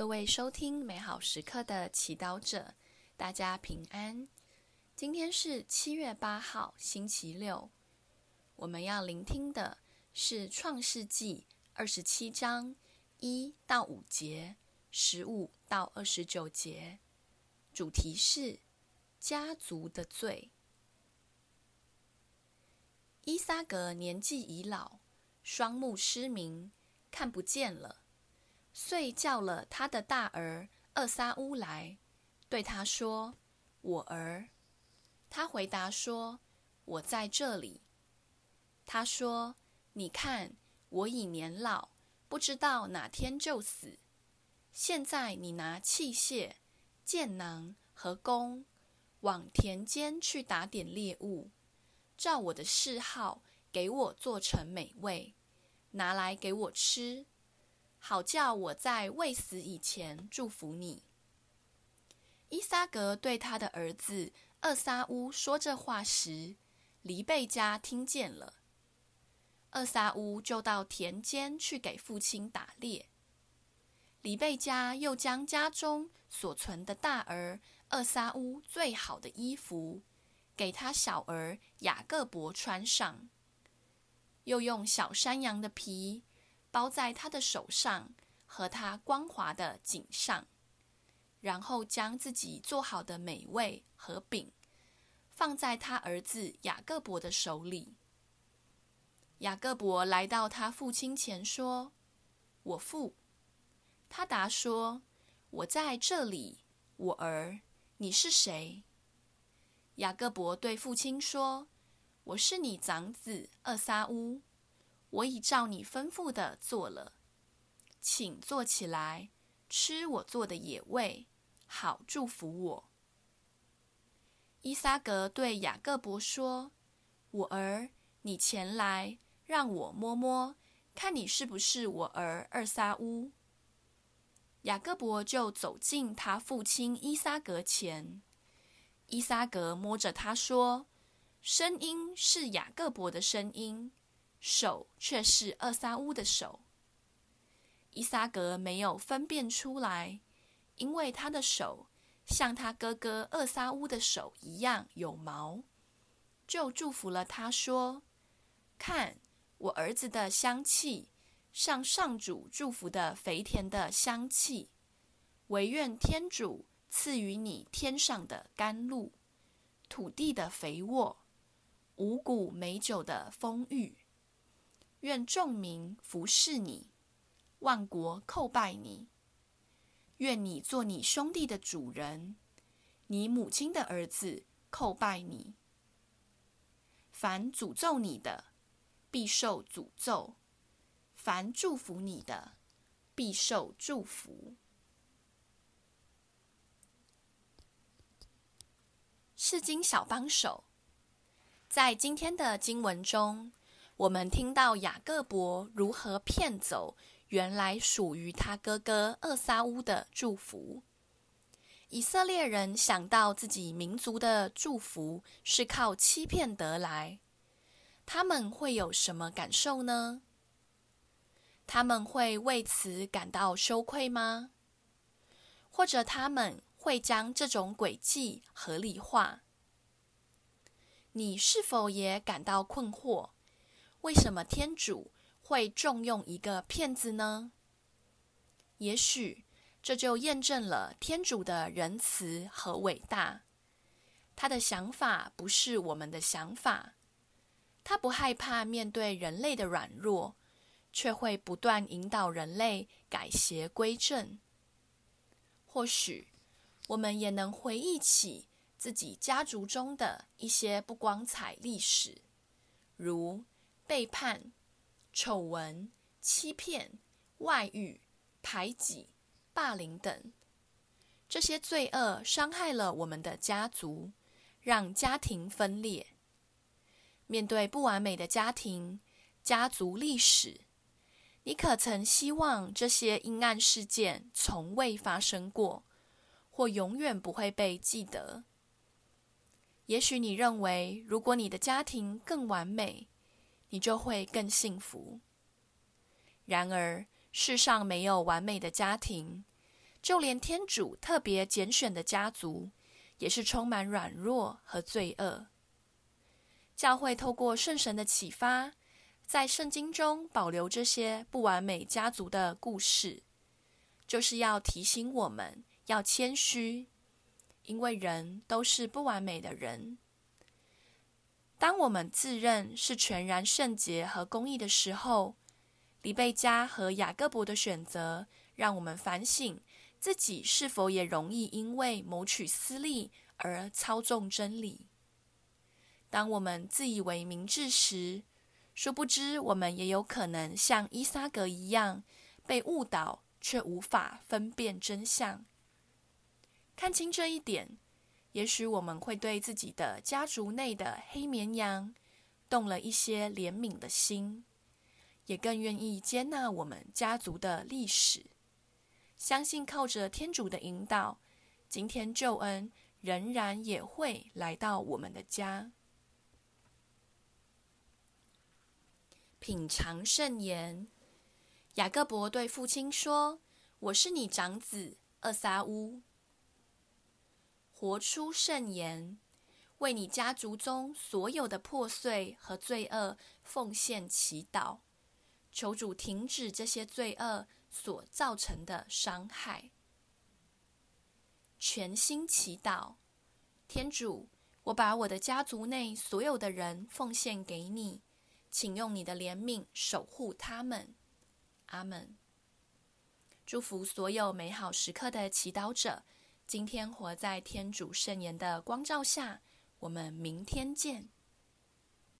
各位收听美好时刻的祈祷者，大家平安。今天是七月八号，星期六。我们要聆听的是《创世纪》二十七章一到五节，十五到二十九节。主题是家族的罪。伊撒格年纪已老，双目失明，看不见了，遂叫了他的大儿厄撒乌来，对他说：“我儿。”他回答说：“我在这里。”他说：“你看，我已年老，不知道哪天就死。现在你拿器械、箭囊和弓，往田间去打点猎物，照我的嗜好给我做成美味，拿来给我吃，好叫我在未死以前祝福你。”伊撒格对他的儿子厄撒乌说这话时，黎贝加听见了。厄撒乌就到田间去给父亲打猎。黎贝加又将家中所存的大儿厄撒乌最好的衣服给他小儿雅各伯穿上，又用小山羊的皮包在他的手上和他光滑的颈上，然后将自己做好的美味和饼放在他儿子雅各伯的手里。雅各伯来到他父亲前，说：“我父。”他答说：“我在这里，我儿，你是谁？”雅各伯对父亲说：“我是你长子厄撒乌，我已照你吩咐的做了，请坐起来，吃我做的野味，好祝福我。”伊撒格对雅各伯说：“我儿，你前来。”让我摸摸，看你是不是我儿二撒乌。雅各伯就走进他父亲伊撒格前，伊撒格摸着他说：“声音是雅各伯的声音，手却是厄撒乌的手。”伊撒格没有分辨出来，因为他的手像他哥哥厄撒乌的手一样有毛，就祝福了他说：“看。”我儿子的香气，像上主祝福的肥田的香气，惟愿天主赐予你天上的甘露，土地的肥沃，五谷美酒的丰裕。愿众民服侍你，万国叩拜你。愿你做你兄弟的主人，你母亲的儿子叩拜你。凡诅咒你的，必受诅咒，凡祝福你的，必受祝福。圣经小帮手，在今天的经文中，我们听到雅各伯如何骗走原来属于他哥哥厄撒乌的祝福。以色列人想到自己民族的祝福是靠欺骗得来。他们会有什么感受呢？他们会为此感到羞愧吗？或者他们会将这种诡计合理化？你是否也感到困惑？为什么天主会重用一个骗子呢？也许这就验证了天主的仁慈和伟大。他的想法不是我们的想法。他不害怕面对人类的软弱，却会不断引导人类改邪归正。或许我们也能回忆起自己家族中的一些不光彩历史，如背叛、丑闻、欺骗、外遇、排挤、霸凌等。这些罪恶伤害了我们的家族，让家庭分裂。面对不完美的家庭、家族历史，你可曾希望这些阴暗事件从未发生过，或永远不会被记得？也许你认为，如果你的家庭更完美，你就会更幸福。然而，世上没有完美的家庭，就连天主特别拣选的家族，也是充满软弱和罪恶。教会透过圣神的启发，在圣经中保留这些不完美家族的故事，就是要提醒我们要谦虚，因为人都是不完美的人。当我们自认是全然圣洁和公义的时候，黎贝加和雅各伯的选择，让我们反省自己是否也容易因为谋取私利而操纵真理。当我们自以为明智时，殊不知我们也有可能像伊撒格一样被误导，却无法分辨真相。看清这一点，也许我们会对自己的家族内的黑绵羊动了一些怜悯的心，也更愿意接纳我们家族的历史，相信靠着天主的引导，今天救恩仍然也会来到我们的家。品尝圣言，雅各伯对父亲说：“我是你长子厄撒乌。”活出圣言，为你家族中所有的破碎和罪恶奉献祈祷，求主停止这些罪恶所造成的伤害。全心祈祷，天主，我把我的家族内所有的人奉献给你，请用你的怜悯守护他们。阿门。祝福所有美好时刻的祈祷者。今天活在天主圣言的光照下，我们明天见。